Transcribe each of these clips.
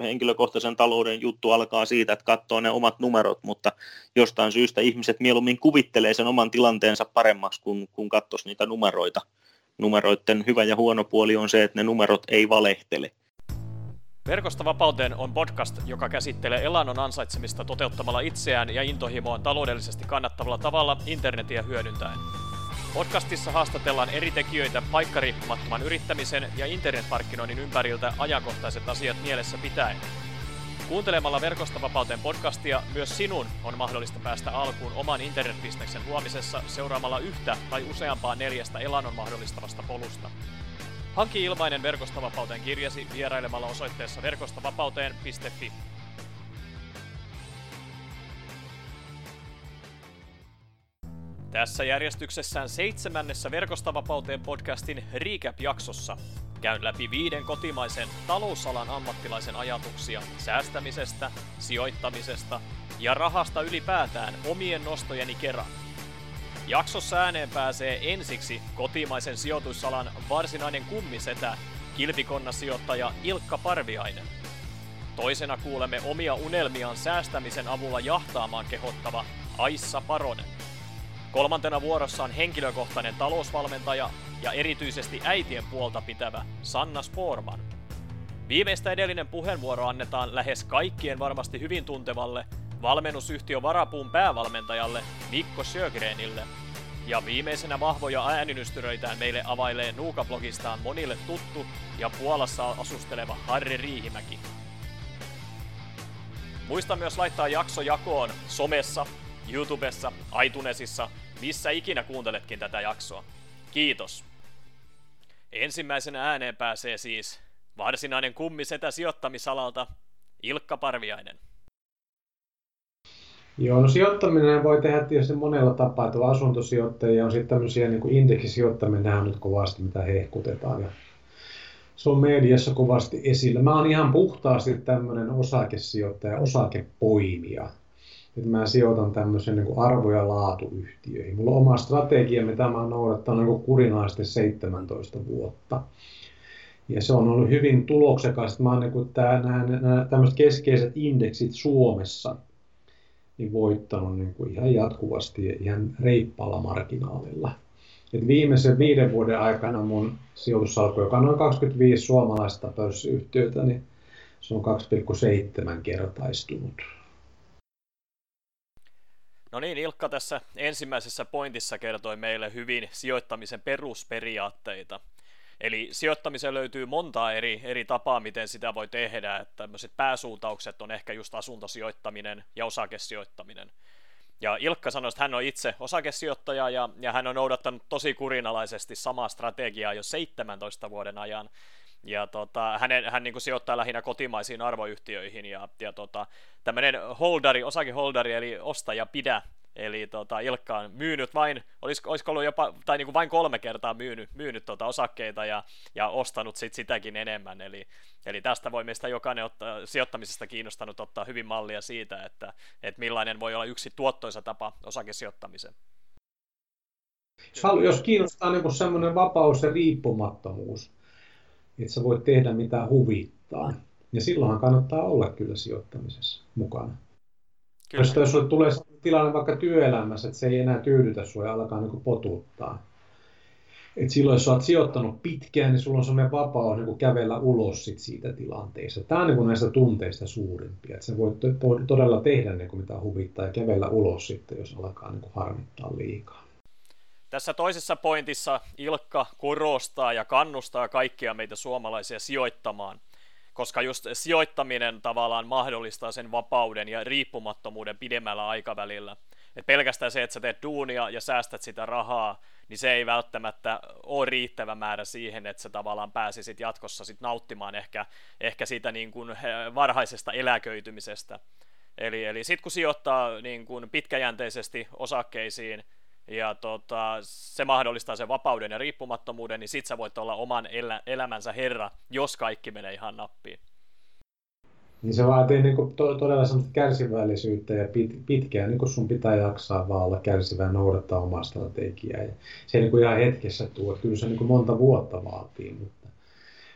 henkilökohtaisen talouden juttu alkaa siitä, että katsoo ne omat numerot, mutta jostain syystä ihmiset mieluummin kuvittelee sen oman tilanteensa paremmaksi, kun, kun katsoisi niitä numeroita. Numeroiden hyvä ja huono puoli on se, että ne numerot ei valehtele. Verkosta vapauteen on podcast, joka käsittelee elannon ansaitsemista toteuttamalla itseään ja intohimoaan taloudellisesti kannattavalla tavalla internetiä hyödyntäen. Podcastissa haastatellaan eri tekijöitä paikkariippumattoman yrittämisen ja internetmarkkinoinnin ympäriltä ajankohtaiset asiat mielessä pitäen. Kuuntelemalla Verkosta vapauteen podcastia myös sinun on mahdollista päästä alkuun oman internetbisneksen luomisessa seuraamalla yhtä tai useampaa neljästä elannon mahdollistavasta polusta. Hanki ilmainen Verkostavapauteen kirjasi vierailemalla osoitteessa verkostavapauteen.fi. Tässä järjestyksessään seitsemännessä Verkostavapauteen podcastin Recap-jaksossa käyn läpi viiden kotimaisen talousalan ammattilaisen ajatuksia säästämisestä, sijoittamisesta ja rahasta ylipäätään omien nostojeni kerran. Jaksossa ääneen pääsee ensiksi kotimaisen sijoitusalan varsinainen kummisetä, kilpikonnasijoittaja Ilkka Parviainen. Toisena kuulemme omia unelmiaan säästämisen avulla jahtaamaan kehottava Aissa Paronen. Kolmantena vuorossa on henkilökohtainen talousvalmentaja ja erityisesti äitien puolta pitävä Sanna Sporman. Viimeistä edellinen puheenvuoro annetaan lähes kaikkien varmasti hyvin tuntevalle valmennusyhtiö Varapuun päävalmentajalle Mikko Sjögrenille. Ja viimeisenä vahvoja äänynystyröitään meille availee Nuuka-blogistaan monille tuttu ja Puolassa asusteleva Harri Riihimäki. Muista myös laittaa jakso jakoon somessa, YouTubessa, iTunesissa, missä ikinä kuunteletkin tätä jaksoa. Kiitos! Ensimmäisenä ääneen pääsee siis varsinainen kummisetä sijoittamisalalta Ilkka Parviainen. Joo, no sijoittaminen voi tehdä tietysti monella tapaa. Tuo asuntosijoittajia on sitten tämmöisiä niin kuin indeksisijoittaminen, on nyt kovasti, mitä hehkutetaan. Ja se on mediassa kovasti esillä. Mä oon ihan puhtaasti tämmöinen osakesijoittaja, osakepoimija. Että mä sijoitan tämmöisen niin arvo- ja laatuyhtiöihin. Mulla on oma strategia, mitä mä oon noudattanut niin kurinaisesti 17 vuotta. Ja se on ollut hyvin tuloksekas. Mä oon niin nämä tämmöiset keskeiset indeksit Suomessa – niin voittanut niin kuin ihan jatkuvasti ja ihan reippaalla marginaalilla. Et viimeisen viiden vuoden aikana mun sijoitussalkku, joka on noin 25 suomalaista pörssiyhtiötä, niin se on 2,7 kertaistunut. No niin, Ilkka tässä ensimmäisessä pointissa kertoi meille hyvin sijoittamisen perusperiaatteita. Eli sijoittamiseen löytyy monta eri, eri tapaa, miten sitä voi tehdä. Että tämmöiset pääsuuntaukset on ehkä just asuntosijoittaminen ja osakesijoittaminen. Ja Ilkka sanoi, että hän on itse osakesijoittaja ja, ja hän on noudattanut tosi kurinalaisesti samaa strategiaa jo 17 vuoden ajan. Ja tota, hänen, hän niin sijoittaa lähinnä kotimaisiin arvoyhtiöihin ja, ja tota, tämmöinen holdari, osakeholdari eli ostaja pidä Eli tota, Ilkka on myynyt vain, olisiko, olisiko ollut jopa, tai niin kuin vain kolme kertaa myynyt, myynyt tota osakkeita ja, ja ostanut sit sitäkin enemmän. Eli, eli tästä voi meistä jokainen ottaa, sijoittamisesta kiinnostanut ottaa hyvin mallia siitä, että, että millainen voi olla yksi tuottoisa tapa osakesijoittamisen. Jos kiinnostaa niin semmoinen vapaus ja riippumattomuus, että sä voit tehdä mitä huvittaa, ja silloinhan kannattaa olla kyllä sijoittamisessa mukana. Kyllä. Jos, jos tulee tilanne vaikka työelämässä, että se ei enää tyydytä sinua ja alkaa niin potuttaa. Et silloin, jos olet sijoittanut pitkään, niin sulla on sellainen vapaus niin kävellä ulos sit siitä tilanteesta. Tämä on niin näistä tunteista suurimpia. Se voi todella tehdä niin kuin mitä huvittaa ja kävellä ulos sitten, jos alkaa niin harmittaa liikaa. Tässä toisessa pointissa Ilkka korostaa ja kannustaa kaikkia meitä suomalaisia sijoittamaan koska just sijoittaminen tavallaan mahdollistaa sen vapauden ja riippumattomuuden pidemmällä aikavälillä. Et pelkästään se, että sä teet duunia ja säästät sitä rahaa, niin se ei välttämättä ole riittävä määrä siihen, että sä tavallaan pääsisit jatkossa sit nauttimaan ehkä, ehkä siitä niin kuin eh, varhaisesta eläköitymisestä. Eli, eli sitten kun sijoittaa niin kuin pitkäjänteisesti osakkeisiin, ja tota, se mahdollistaa sen vapauden ja riippumattomuuden, niin sit sä voit olla oman elä, elämänsä herra, jos kaikki menee ihan nappiin. Niin se vaatii niin kuin to, todella semmoista kärsivällisyyttä ja pit, pitkään niin kuin sun pitää jaksaa vaan olla kärsivä ja noudattaa omaa strategiaa. Ja se ei niin kuin ihan hetkessä tuo, kyllä se niin kuin monta vuotta vaatii, mutta,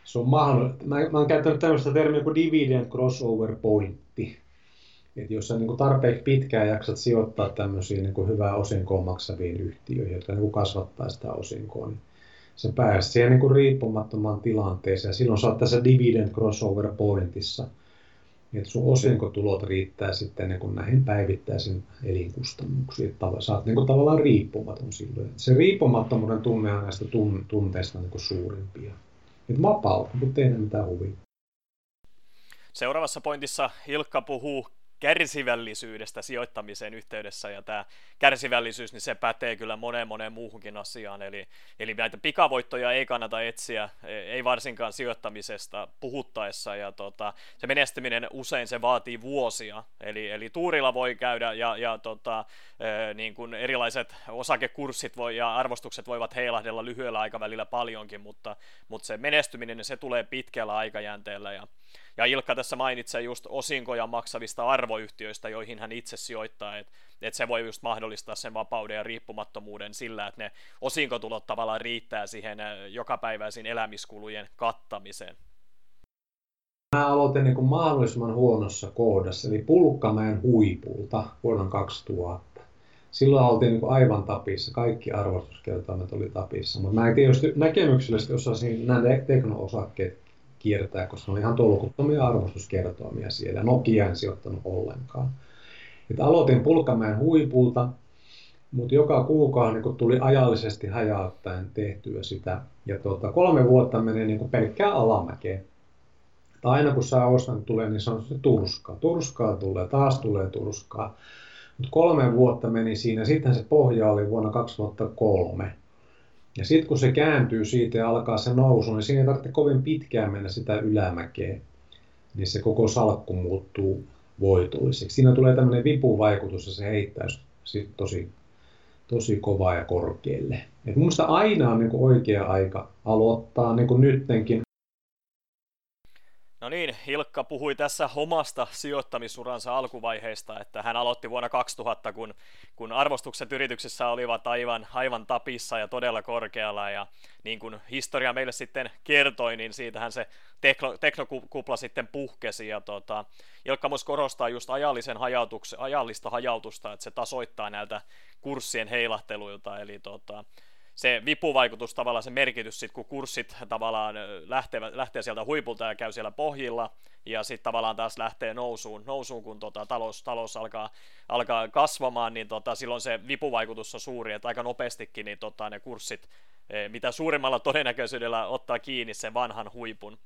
se on mahdollista. Mä, mä oon käyttänyt tämmöistä termiä kuin dividend crossover pointti. Että jos sä niin tarpeeksi pitkään jaksat sijoittaa tämmöisiin niin hyvää osinkoa maksaviin yhtiöihin, jotka niin kasvattaa sitä osinkoa, niin se pääsee siihen niin riippumattomaan tilanteeseen. Ja silloin saat tässä dividend crossover pointissa, että sun osinkotulot riittää sitten niin kuin näihin päivittäisiin elinkustannuksiin. Että sä oot niin kuin tavallaan riippumaton silloin. Se riippumattomuuden tunne on näistä tunteista niin kuin suurimpia. Että vapautta, mutta tehdä mitä huvia. Seuraavassa pointissa Ilkka puhuu kärsivällisyydestä sijoittamisen yhteydessä, ja tämä kärsivällisyys, niin se pätee kyllä moneen moneen muuhunkin asiaan, eli, eli näitä pikavoittoja ei kannata etsiä, e, ei varsinkaan sijoittamisesta puhuttaessa, ja tota, se menestyminen usein se vaatii vuosia, eli, eli tuurilla voi käydä, ja, ja tota, e, niin kuin erilaiset osakekurssit voi, ja arvostukset voivat heilahdella lyhyellä aikavälillä paljonkin, mutta, mutta se menestyminen, niin se tulee pitkällä aikajänteellä, ja ja Ilkka tässä mainitsee just osinkoja maksavista arvoyhtiöistä, joihin hän itse sijoittaa, että et se voi just mahdollistaa sen vapauden ja riippumattomuuden sillä, että ne osinkotulot tavallaan riittää siihen äh, jokapäiväisiin elämiskulujen kattamiseen. Mä aloitin niin mahdollisimman huonossa kohdassa, eli Pulkkamäen huipulta vuonna 2000. Silloin oltiin niin aivan tapissa, kaikki arvostuskertoimet oli tapissa, mutta mä tietysti näkemyksellisesti osasin nämä tekno-osakkeet kiertää, koska on ihan tolkuttomia arvostuskertoimia siellä. Nokia en sijoittanut ollenkaan. Et aloitin Pulkkamäen huipulta, mutta joka kuukausi niin tuli ajallisesti hajauttaen tehtyä sitä. Ja tuota, kolme vuotta meni niin pelkkää alamäkeen. Tai aina kun saa ostan tulee, niin se on se turskaa. Turskaa tulee, taas tulee turskaa. Mutta kolme vuotta meni siinä. Sitten se pohja oli vuonna 2003. Ja sitten kun se kääntyy siitä ja alkaa se nousu, niin siinä ei tarvitse kovin pitkään mennä sitä ylämäkeä, niin se koko salkku muuttuu voitolliseksi. Siinä tulee tämmöinen vipuvaikutus ja se heittää sit tosi, tosi kovaa ja korkealle. Et mun aina on niin oikea aika aloittaa, niin kuin nyttenkin No niin, Hilkka puhui tässä omasta sijoittamisuransa alkuvaiheesta, että hän aloitti vuonna 2000, kun, kun arvostukset yrityksissä olivat aivan, aivan tapissa ja todella korkealla, ja niin kuin historia meille sitten kertoi, niin siitähän se tekno, teknokupla sitten puhkesi, ja tota, Ilkka myös korostaa just ajallisen ajallista hajautusta, että se tasoittaa näiltä kurssien heilahteluilta, eli tota, se vipuvaikutus tavallaan, se merkitys sit, kun kurssit tavallaan lähtee, lähtee sieltä huipulta ja käy siellä pohjilla, ja sitten tavallaan taas lähtee nousuun, nousuun kun tota, talous, talous alkaa, alkaa kasvamaan, niin tota, silloin se vipuvaikutus on suuri, että aika nopeastikin niin tota, ne kurssit, e, mitä suurimmalla todennäköisyydellä ottaa kiinni sen vanhan huipun.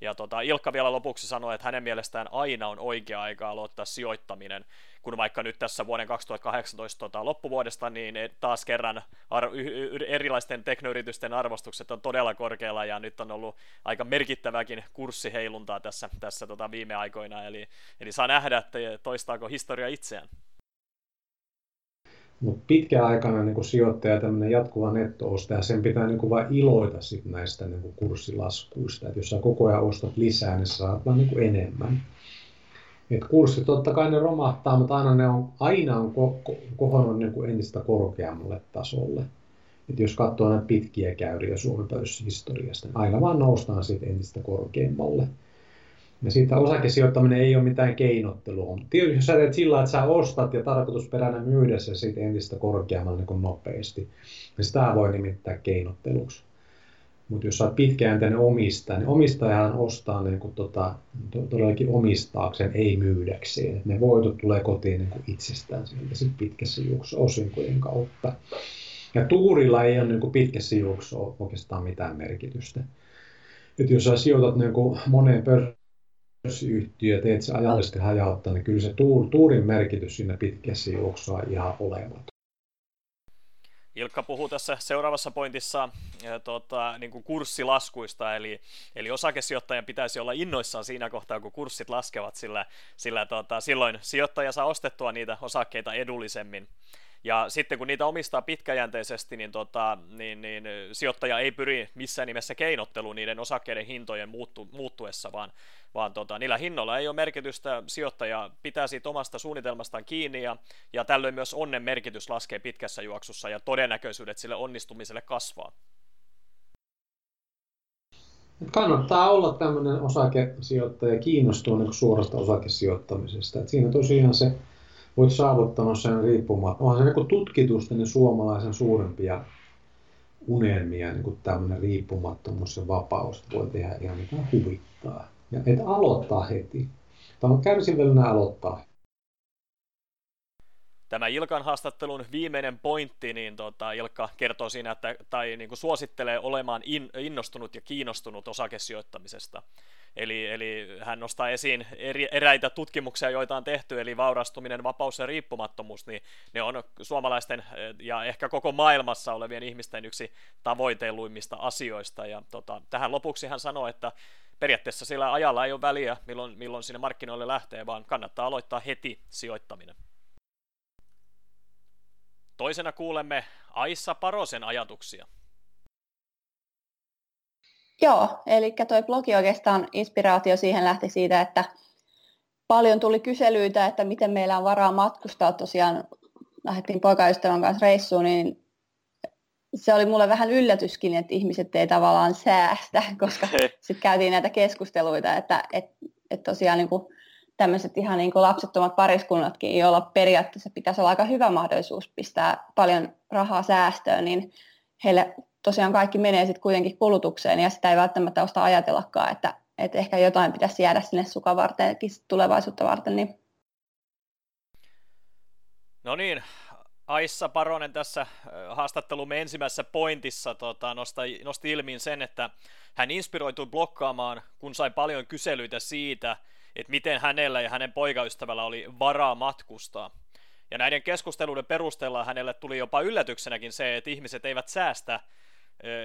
Ja tota, Ilkka vielä lopuksi sanoi, että hänen mielestään aina on oikea aika aloittaa sijoittaminen, kun vaikka nyt tässä vuoden 2018 tota, loppuvuodesta, niin taas kerran ar- y- y- erilaisten teknoyritysten arvostukset on todella korkealla, ja nyt on ollut aika merkittäväkin kurssiheiluntaa tässä, tässä tota, viime aikoina, eli, eli saa nähdä, että toistaako historia itseään. Mutta pitkäaikainen niin sijoittaja, tämmöinen jatkuva nettoostaja, sen pitää niin vain iloita sit näistä niin kurssilaskuista. Et jos sä koko ajan ostat lisää, niin saat vaan niin enemmän. Et kurssit totta kai ne romahtaa, mutta aina ne on, aina on ko- ko- kohonnut niin entistä korkeammalle tasolle. Et jos katsoo näitä pitkiä käyriä Suomen pörssihistoriasta, niin aina vaan noustaan siitä entistä korkeammalle. Ja siitä osakesijoittaminen ei ole mitään keinottelua. Tietysti jos sä teet sillä että sä ostat ja tarkoitusperänä myydä se siitä entistä korkeammalle niin nopeasti, niin sitä voi nimittää keinotteluksi. Mutta jos sä oot pitkäjänteinen omistaja, niin omistajahan ostaa niin kuin tota, todellakin omistaakseen, ei myydäkseen. Ne voitot tulee kotiin niin kuin itsestään sieltä sit pitkässä juoksussa osinkojen kautta. Ja tuurilla ei ole niin kuin pitkässä juoksussa oikeastaan mitään merkitystä. Et jos sä sijoitat niin kuin moneen pörssiyhtiöön, teet se ajallisesti hajauttaa, niin kyllä se tuurin merkitys siinä pitkässä juoksussa on ihan olematon. Ilkka puhuu tässä seuraavassa pointissa ja, tota, niin kuin kurssilaskuista, eli, eli osakesijoittajan pitäisi olla innoissaan siinä kohtaa, kun kurssit laskevat, sillä, sillä tota, silloin sijoittaja saa ostettua niitä osakkeita edullisemmin. Ja sitten kun niitä omistaa pitkäjänteisesti, niin, tota, niin, niin sijoittaja ei pyri missään nimessä keinotteluun niiden osakkeiden hintojen muuttu, muuttuessa, vaan, vaan tota, niillä hinnoilla ei ole merkitystä. Sijoittaja pitää siitä omasta suunnitelmastaan kiinni ja, ja tällöin myös onnen merkitys laskee pitkässä juoksussa ja todennäköisyydet sille onnistumiselle kasvaa. Kannattaa olla tämmöinen osakesijoittaja kiinnostua niin suorasta osakesijoittamisesta. Et siinä tosiaan se voit saavuttaa sen riippumatta. Onhan se niin tutkitusti ne suomalaisen suurempia unelmia, niin kuin tämmöinen riippumattomuus ja vapaus, voi tehdä ihan mitä huvittaa. Ja et aloittaa heti. Tämä on kärsivällinen aloittaa tämä Ilkan haastattelun viimeinen pointti, niin tota, Ilkka kertoo siinä, että, tai niin kuin suosittelee olemaan in, innostunut ja kiinnostunut osakesijoittamisesta. Eli, eli hän nostaa esiin eri, eräitä tutkimuksia, joita on tehty, eli vaurastuminen, vapaus ja riippumattomuus, niin ne on suomalaisten ja ehkä koko maailmassa olevien ihmisten yksi tavoitelluimmista asioista. Ja tota, tähän lopuksi hän sanoi, että periaatteessa sillä ajalla ei ole väliä, milloin, milloin sinne markkinoille lähtee, vaan kannattaa aloittaa heti sijoittaminen. Toisena kuulemme Aissa Parosen ajatuksia. Joo, eli toi blogi oikeastaan inspiraatio siihen lähti siitä, että paljon tuli kyselyitä, että miten meillä on varaa matkustaa. Tosiaan lähdettiin poikaystävän kanssa reissuun, niin se oli mulle vähän yllätyskin, että ihmiset ei tavallaan säästä, koska sitten käytiin näitä keskusteluita, että et, et tosiaan niin kuin tämmöiset ihan niin kuin lapsettomat pariskunnatkin, joilla periaatteessa pitäisi olla aika hyvä mahdollisuus pistää paljon rahaa säästöön, niin heille tosiaan kaikki menee sitten kuitenkin kulutukseen ja sitä ei välttämättä osta ajatellakaan, että, että ehkä jotain pitäisi jäädä sinne sukavarteenkin tulevaisuutta varten. Niin. No niin, Aissa Paronen tässä haastattelumme ensimmäisessä pointissa tota, nosti, nosti ilmiin sen, että hän inspiroitui blokkaamaan, kun sai paljon kyselyitä siitä, että miten hänellä ja hänen poikaystävällä oli varaa matkustaa. Ja näiden keskusteluiden perusteella hänelle tuli jopa yllätyksenäkin se, että ihmiset eivät säästä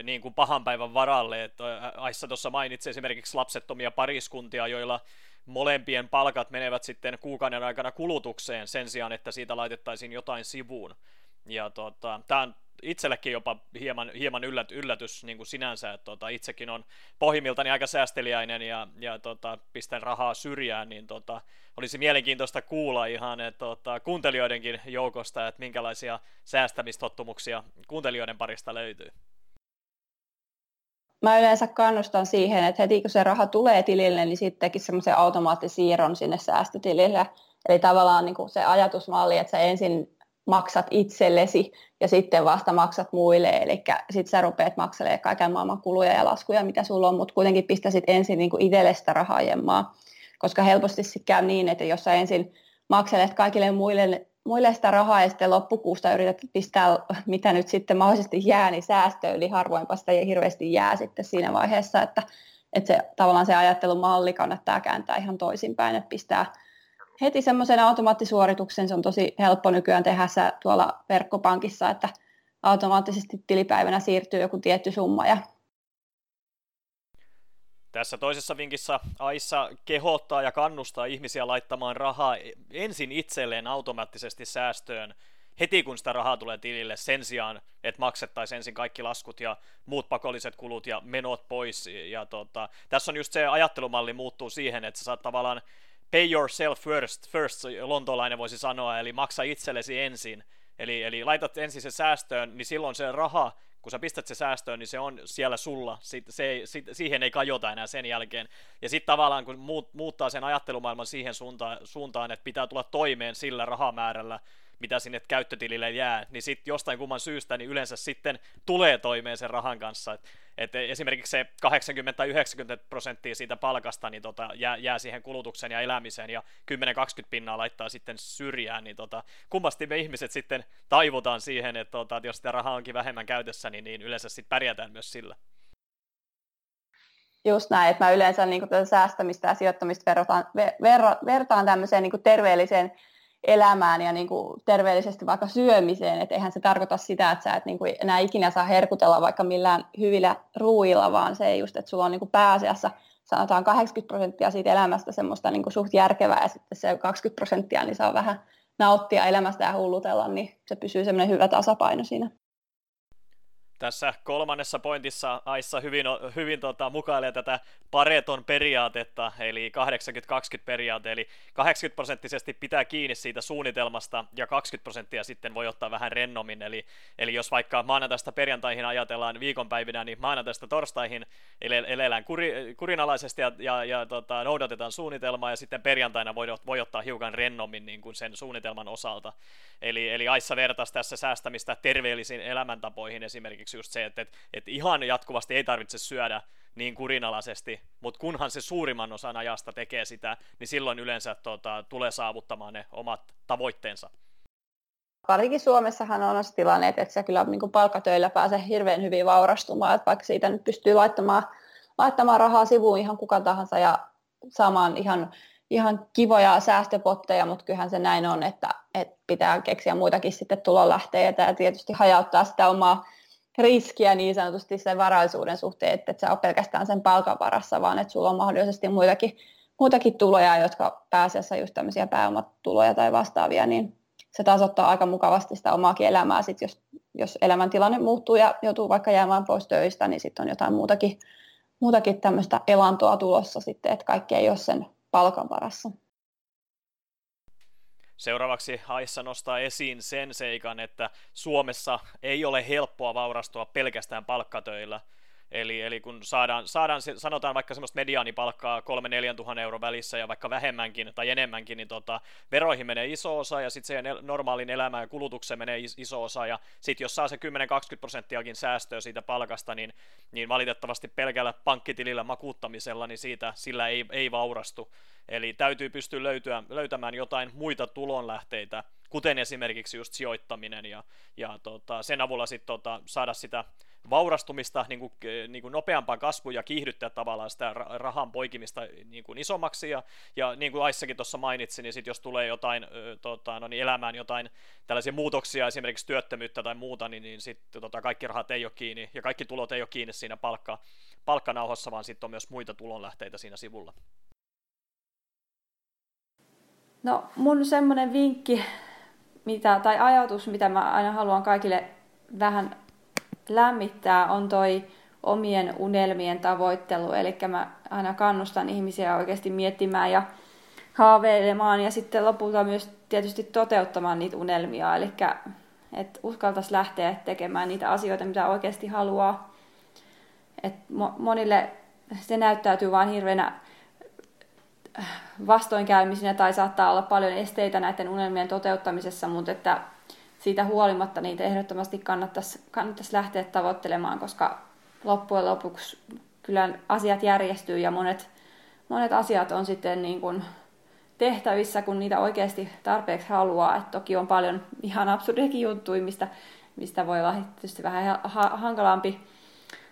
niin kuin pahan päivän varalle. Että Aissa tuossa mainitsi esimerkiksi lapsettomia pariskuntia, joilla molempien palkat menevät sitten kuukauden aikana kulutukseen sen sijaan, että siitä laitettaisiin jotain sivuun. Ja tota, tämä on itsellekin jopa hieman, hieman yllät, yllätys niin kuin sinänsä, että tota, itsekin on pohjimmiltani aika säästeliäinen ja, ja tota, pistän rahaa syrjään, niin tota, olisi mielenkiintoista kuulla ihan että, tota, kuuntelijoidenkin joukosta, että minkälaisia säästämistottumuksia kuuntelijoiden parista löytyy. Mä yleensä kannustan siihen, että heti kun se raha tulee tilille, niin sitten tekisi semmoisen automaattisiirron sinne säästötilille. Eli tavallaan niin kuin se ajatusmalli, että sä ensin maksat itsellesi ja sitten vasta maksat muille, eli sitten sä rupeat makselemaan kaiken maailman kuluja ja laskuja, mitä sulla on, mutta kuitenkin pistäisit ensin niin kuin itselle sitä rahaa jemmaa, koska helposti sitten käy niin, että jos sä ensin makselet kaikille muille, muille sitä rahaa ja sitten loppukuusta yrität pistää, mitä nyt sitten mahdollisesti jää, niin säästöön, eli harvoinpa sitä hirveästi jää sitten siinä vaiheessa, että, että se, tavallaan se ajattelumalli kannattaa kääntää ihan toisinpäin, että pistää heti semmoisen automaattisuorituksen, se on tosi helppo nykyään tehdä tuolla verkkopankissa, että automaattisesti tilipäivänä siirtyy joku tietty summa. Ja... Tässä toisessa vinkissä Aissa kehottaa ja kannustaa ihmisiä laittamaan rahaa ensin itselleen automaattisesti säästöön heti kun sitä rahaa tulee tilille sen sijaan, että maksettaisiin ensin kaikki laskut ja muut pakolliset kulut ja menot pois. Ja tota, tässä on just se ajattelumalli muuttuu siihen, että sä saat tavallaan pay yourself first, first lontolainen voisi sanoa, eli maksa itsellesi ensin. Eli, eli laitat ensin se säästöön, niin silloin se raha, kun sä pistät se säästöön, niin se on siellä sulla, sit, se, sit, siihen ei kajota enää sen jälkeen. Ja sitten tavallaan kun muut, muuttaa sen ajattelumaailman siihen suuntaan, suuntaan, että pitää tulla toimeen sillä rahamäärällä, mitä sinne käyttötilille jää, niin sitten jostain kumman syystä niin yleensä sitten tulee toimeen sen rahan kanssa. Et, et esimerkiksi se 80 tai 90 prosenttia siitä palkasta niin tota, jää, jää siihen kulutukseen ja elämiseen ja 10-20 pinnaa laittaa sitten syrjään, niin tota, kummasti me ihmiset sitten taivutaan siihen, että, tota, että jos sitä rahaa onkin vähemmän käytössä, niin, niin yleensä sitten pärjätään myös sillä. Just näin, että mä yleensä niin tätä säästämistä ja sijoittamista verrataan, ver, vertaan tämmöiseen niin terveelliseen elämään ja niin kuin terveellisesti vaikka syömiseen, että eihän se tarkoita sitä, että sä et niin kuin enää ikinä saa herkutella vaikka millään hyvillä ruuilla, vaan se just, että sulla on niin kuin pääasiassa sanotaan 80 prosenttia siitä elämästä semmoista niin kuin suht järkevää ja sitten se 20 prosenttia, niin saa vähän nauttia elämästä ja hullutella, niin se pysyy semmoinen hyvä tasapaino siinä. Tässä kolmannessa pointissa Aissa hyvin, hyvin tota, mukailee tätä Pareton periaatetta, eli 80-20 periaate, eli 80 prosenttisesti pitää kiinni siitä suunnitelmasta, ja 20 prosenttia sitten voi ottaa vähän rennommin, eli, eli jos vaikka maanantaista perjantaihin ajatellaan viikonpäivinä, niin maanantaista torstaihin elellään kuri, kurinalaisesti ja, ja, ja tota, noudatetaan suunnitelmaa, ja sitten perjantaina voi, voi ottaa hiukan rennommin niin kuin sen suunnitelman osalta. Eli, eli Aissa vertaisi tässä säästämistä terveellisiin elämäntapoihin esimerkiksi just se, että, että, että ihan jatkuvasti ei tarvitse syödä niin kurinalaisesti, mutta kunhan se suurimman osan ajasta tekee sitä, niin silloin yleensä tota, tulee saavuttamaan ne omat tavoitteensa. Varsinkin Suomessahan on se tilanne, että se kyllä niin palkkatöillä pääsee hirveän hyvin vaurastumaan, että vaikka siitä nyt pystyy laittamaan, laittamaan rahaa sivuun ihan kuka tahansa ja saamaan ihan, ihan kivoja säästöpotteja, mutta kyllähän se näin on, että, että pitää keksiä muitakin sitten tulonlähteitä ja tietysti hajauttaa sitä omaa riskiä niin sanotusti sen varaisuuden suhteen, että et sä ole pelkästään sen palkan varassa, vaan että sulla on mahdollisesti muitakin, muitakin tuloja, jotka pääasiassa just tämmöisiä pääomatuloja tai vastaavia, niin se tasoittaa aika mukavasti sitä omaakin elämää. Sit jos, jos elämäntilanne muuttuu ja joutuu vaikka jäämään pois töistä, niin sitten on jotain muutakin, muutakin tämmöistä elantoa tulossa sitten, että kaikki ei ole sen palkan varassa. Seuraavaksi Haissa nostaa esiin sen seikan, että Suomessa ei ole helppoa vaurastua pelkästään palkkatöillä – Eli, eli kun saadaan, saadaan, sanotaan vaikka semmoista mediaanipalkkaa 3-4 tuhannen euron välissä ja vaikka vähemmänkin tai enemmänkin, niin tota, veroihin menee iso osa ja sitten siihen normaalin elämään ja kulutukseen menee iso osa ja sitten jos saa se 10-20 prosenttiakin säästöä siitä palkasta, niin, niin valitettavasti pelkällä pankkitilillä makuuttamisella, niin siitä sillä ei, ei vaurastu. Eli täytyy pystyä löytyä, löytämään jotain muita tulonlähteitä, kuten esimerkiksi just sijoittaminen ja, ja tota, sen avulla sitten tota, saada sitä vaurastumista niin kuin, niin kuin nopeampaa kasvua ja kiihdyttää tavallaan sitä rahan poikimista niin kuin isommaksi. Ja, ja niin kuin Aissakin tuossa mainitsin, niin sit jos tulee jotain tota, no niin elämään jotain tällaisia muutoksia, esimerkiksi työttömyyttä tai muuta, niin, niin sitten tota, kaikki rahat ei ole kiinni ja kaikki tulot ei ole kiinni siinä palkka, palkkanauhossa, vaan sitten on myös muita tulonlähteitä siinä sivulla. No mun semmoinen vinkki mitä, tai ajatus, mitä mä aina haluan kaikille vähän lämmittää, on toi omien unelmien tavoittelu. Eli mä aina kannustan ihmisiä oikeasti miettimään ja haaveilemaan ja sitten lopulta myös tietysti toteuttamaan niitä unelmia. Eli että uskaltaisi lähteä tekemään niitä asioita, mitä oikeasti haluaa. Et monille se näyttäytyy vain hirveänä vastoinkäymisinä tai saattaa olla paljon esteitä näiden unelmien toteuttamisessa, mutta että siitä huolimatta niitä ehdottomasti kannattaisi, kannattaisi lähteä tavoittelemaan, koska loppujen lopuksi kyllä asiat järjestyy ja monet, monet asiat on sitten niin kuin tehtävissä, kun niitä oikeasti tarpeeksi haluaa. Et toki on paljon ihan absurdiakin juttuja, mistä, mistä voi olla tietysti vähän hankalampi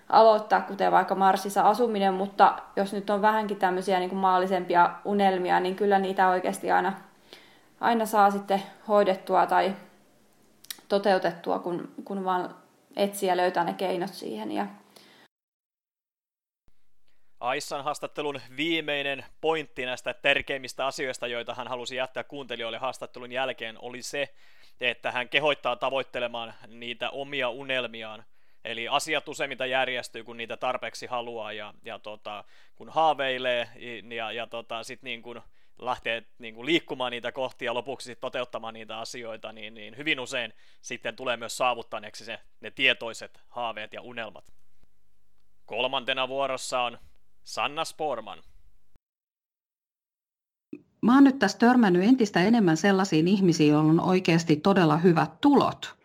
aloittaa, kuten vaikka Marsissa asuminen, mutta jos nyt on vähänkin tämmöisiä niin kuin maallisempia unelmia, niin kyllä niitä oikeasti aina, aina saa sitten hoidettua tai toteutettua, kun, kun vaan etsiä löytää ne keinot siihen. Ja... Aissan haastattelun viimeinen pointti näistä tärkeimmistä asioista, joita hän halusi jättää kuuntelijoille haastattelun jälkeen, oli se, että hän kehottaa tavoittelemaan niitä omia unelmiaan. Eli asiat useimmiten järjestyy, kun niitä tarpeeksi haluaa ja, ja tota, kun haaveilee ja, ja tota, sitten niin kuin lähtee niin kuin liikkumaan niitä kohti ja lopuksi toteuttamaan niitä asioita, niin, niin hyvin usein sitten tulee myös saavuttaneeksi se, ne tietoiset haaveet ja unelmat. Kolmantena vuorossa on Sanna Sporman. Mä oon nyt tässä törmännyt entistä enemmän sellaisiin ihmisiin, joilla on oikeasti todella hyvät tulot.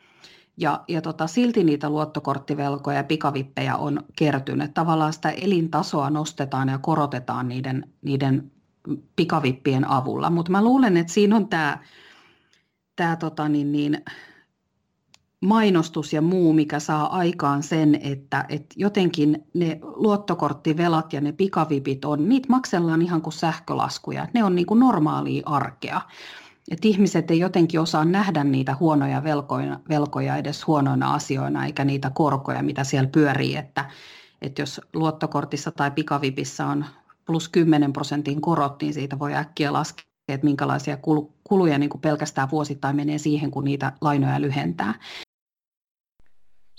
Ja, ja tota, silti niitä luottokorttivelkoja ja pikavippejä on kertynyt. Tavallaan sitä elintasoa nostetaan ja korotetaan niiden, niiden pikavippien avulla. Mutta mä luulen, että siinä on tämä tää, tota, niin, niin, mainostus ja muu, mikä saa aikaan sen, että, että jotenkin ne luottokorttivelat ja ne pikavipit on, niitä maksellaan ihan kuin sähkölaskuja. Ne on niin kuin normaalia arkea. Et ihmiset ei jotenkin osaa nähdä niitä huonoja velkoja, velkoja edes huonoina asioina, eikä niitä korkoja, mitä siellä pyörii. Että, että jos luottokortissa tai pikavipissä on plus 10 prosentin korot, niin siitä voi äkkiä laskea, että minkälaisia kuluja niin kuin pelkästään vuosittain menee siihen, kun niitä lainoja lyhentää.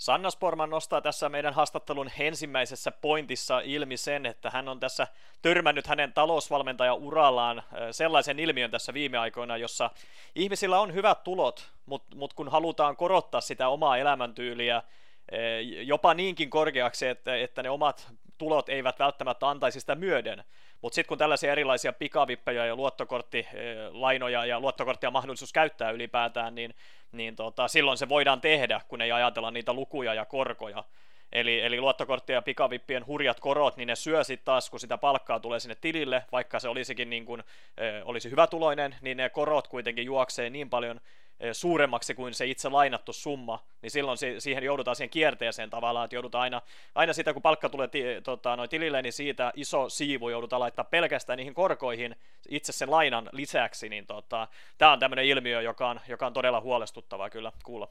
Sanna Sporman nostaa tässä meidän haastattelun ensimmäisessä pointissa ilmi sen, että hän on tässä törmännyt hänen talousvalmentaja-urallaan sellaisen ilmiön tässä viime aikoina, jossa ihmisillä on hyvät tulot, mutta mut kun halutaan korottaa sitä omaa elämäntyyliä jopa niinkin korkeaksi, että, että ne omat tulot eivät välttämättä antaisi sitä myöden, mutta sitten kun tällaisia erilaisia pikavippejä ja luottokorttilainoja ja luottokorttia mahdollisuus käyttää ylipäätään, niin, niin tota, silloin se voidaan tehdä, kun ei ajatella niitä lukuja ja korkoja. Eli, eli luottokorttien ja pikavippien hurjat korot, niin ne syö sitten taas, kun sitä palkkaa tulee sinne tilille, vaikka se olisikin niin kuin, e, olisi hyvätuloinen, niin ne korot kuitenkin juoksee niin paljon Eh, suuremmaksi kuin se itse lainattu summa, niin silloin siihen joudutaan siihen kierteeseen tavallaan, että joudutaan aina, aina sitä, kun palkka tulee ti, tota, noin tilille, niin siitä iso siivu joudutaan laittaa pelkästään niihin korkoihin itse sen lainan lisäksi, niin tota, tämä on tämmöinen ilmiö, joka on, joka on todella huolestuttavaa kyllä kuulla.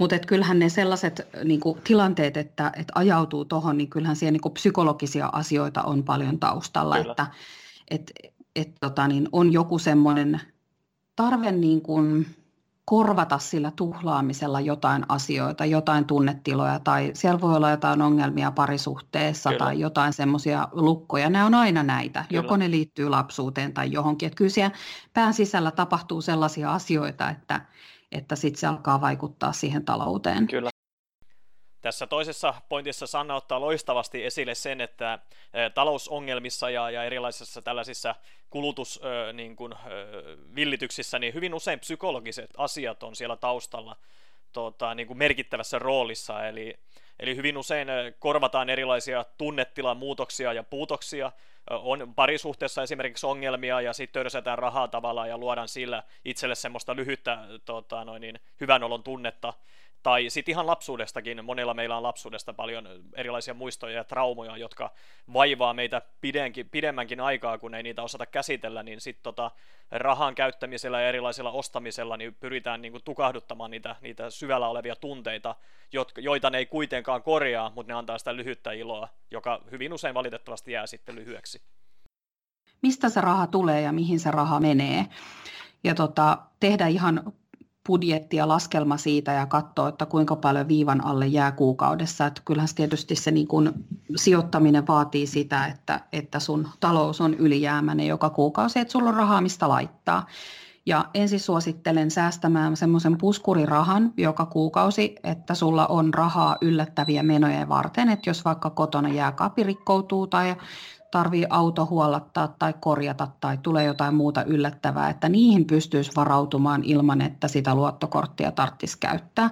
Mutta kyllähän ne sellaiset niin kuin, tilanteet, että, että ajautuu tuohon, niin kyllähän siellä niin kuin, psykologisia asioita on paljon taustalla, Kyllä. että et, et, tota, niin on joku semmoinen tarve niin kuin korvata sillä tuhlaamisella jotain asioita, jotain tunnetiloja tai siellä voi olla jotain ongelmia parisuhteessa kyllä. tai jotain semmoisia lukkoja. Nämä on aina näitä. Kyllä. Joko ne liittyy lapsuuteen tai johonkin. Että kyllä siellä pään sisällä tapahtuu sellaisia asioita, että, että sitten se alkaa vaikuttaa siihen talouteen. Kyllä. Tässä toisessa pointissa Sanna ottaa loistavasti esille sen, että talousongelmissa ja, ja erilaisissa tällaisissa kulutusvillityksissä, niin, niin hyvin usein psykologiset asiat on siellä taustalla tota, niin kuin merkittävässä roolissa, eli, eli hyvin usein korvataan erilaisia tunnetilan muutoksia ja puutoksia, on parisuhteessa esimerkiksi ongelmia ja sitten törsätään rahaa tavallaan ja luodaan sillä itselle semmoista lyhyttä tota, noin niin, hyvän olon tunnetta, tai sitten ihan lapsuudestakin, monella meillä on lapsuudesta paljon erilaisia muistoja ja traumoja, jotka vaivaa meitä pidenkin, pidemmänkin aikaa, kun ei niitä osata käsitellä, niin sitten tota, rahan käyttämisellä ja erilaisella ostamisella niin pyritään niin kuin, tukahduttamaan niitä, niitä syvällä olevia tunteita, jotka, joita ne ei kuitenkaan korjaa, mutta ne antaa sitä lyhyttä iloa, joka hyvin usein valitettavasti jää sitten lyhyeksi. Mistä se raha tulee ja mihin se raha menee? Ja tota, tehdä ihan budjetti ja laskelma siitä ja katsoa, että kuinka paljon viivan alle jää kuukaudessa. Että kyllähän tietysti se niin kuin sijoittaminen vaatii sitä, että, että sun talous on ylijäämäinen joka kuukausi, että sulla on rahaa mistä laittaa. Ja ensin suosittelen säästämään semmoisen puskurirahan joka kuukausi, että sulla on rahaa yllättäviä menoja varten, että jos vaikka kotona jääkaapi rikkoutuu tai tarvii auto huollattaa tai korjata tai tulee jotain muuta yllättävää, että niihin pystyisi varautumaan ilman, että sitä luottokorttia tarvitsisi käyttää.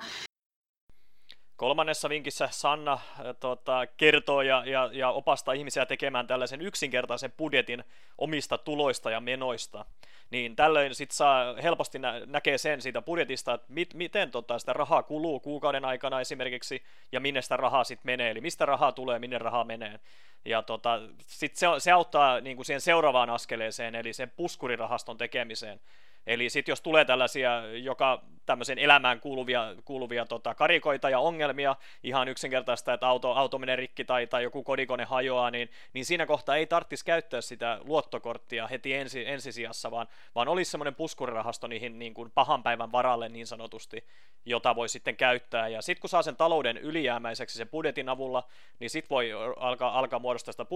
Kolmannessa vinkissä Sanna tota, kertoo ja, ja, ja opastaa ihmisiä tekemään tällaisen yksinkertaisen budjetin omista tuloista ja menoista. Niin tällöin sit saa helposti nä- näkee sen siitä budjetista, että mit, miten tota, sitä rahaa kuluu kuukauden aikana esimerkiksi ja minne sitä rahaa sitten menee, eli mistä rahaa tulee, minne rahaa menee. Ja tota, sit se, se auttaa niin kuin siihen seuraavaan askeleeseen, eli sen puskurirahaston tekemiseen. Eli sitten jos tulee tällaisia joka tämmöisen elämään kuuluvia, kuuluvia tota, karikoita ja ongelmia, ihan yksinkertaista, että auto, auto menee rikki tai, tai joku kodikone hajoaa, niin, niin siinä kohtaa ei tarvitsisi käyttää sitä luottokorttia heti ensi, ensisijassa, vaan, vaan olisi semmoinen puskurirahasto niihin niin kuin pahan päivän varalle niin sanotusti, jota voi sitten käyttää. Ja sitten kun saa sen talouden ylijäämäiseksi sen budjetin avulla, niin sitten voi alkaa, alkaa muodostaa sitä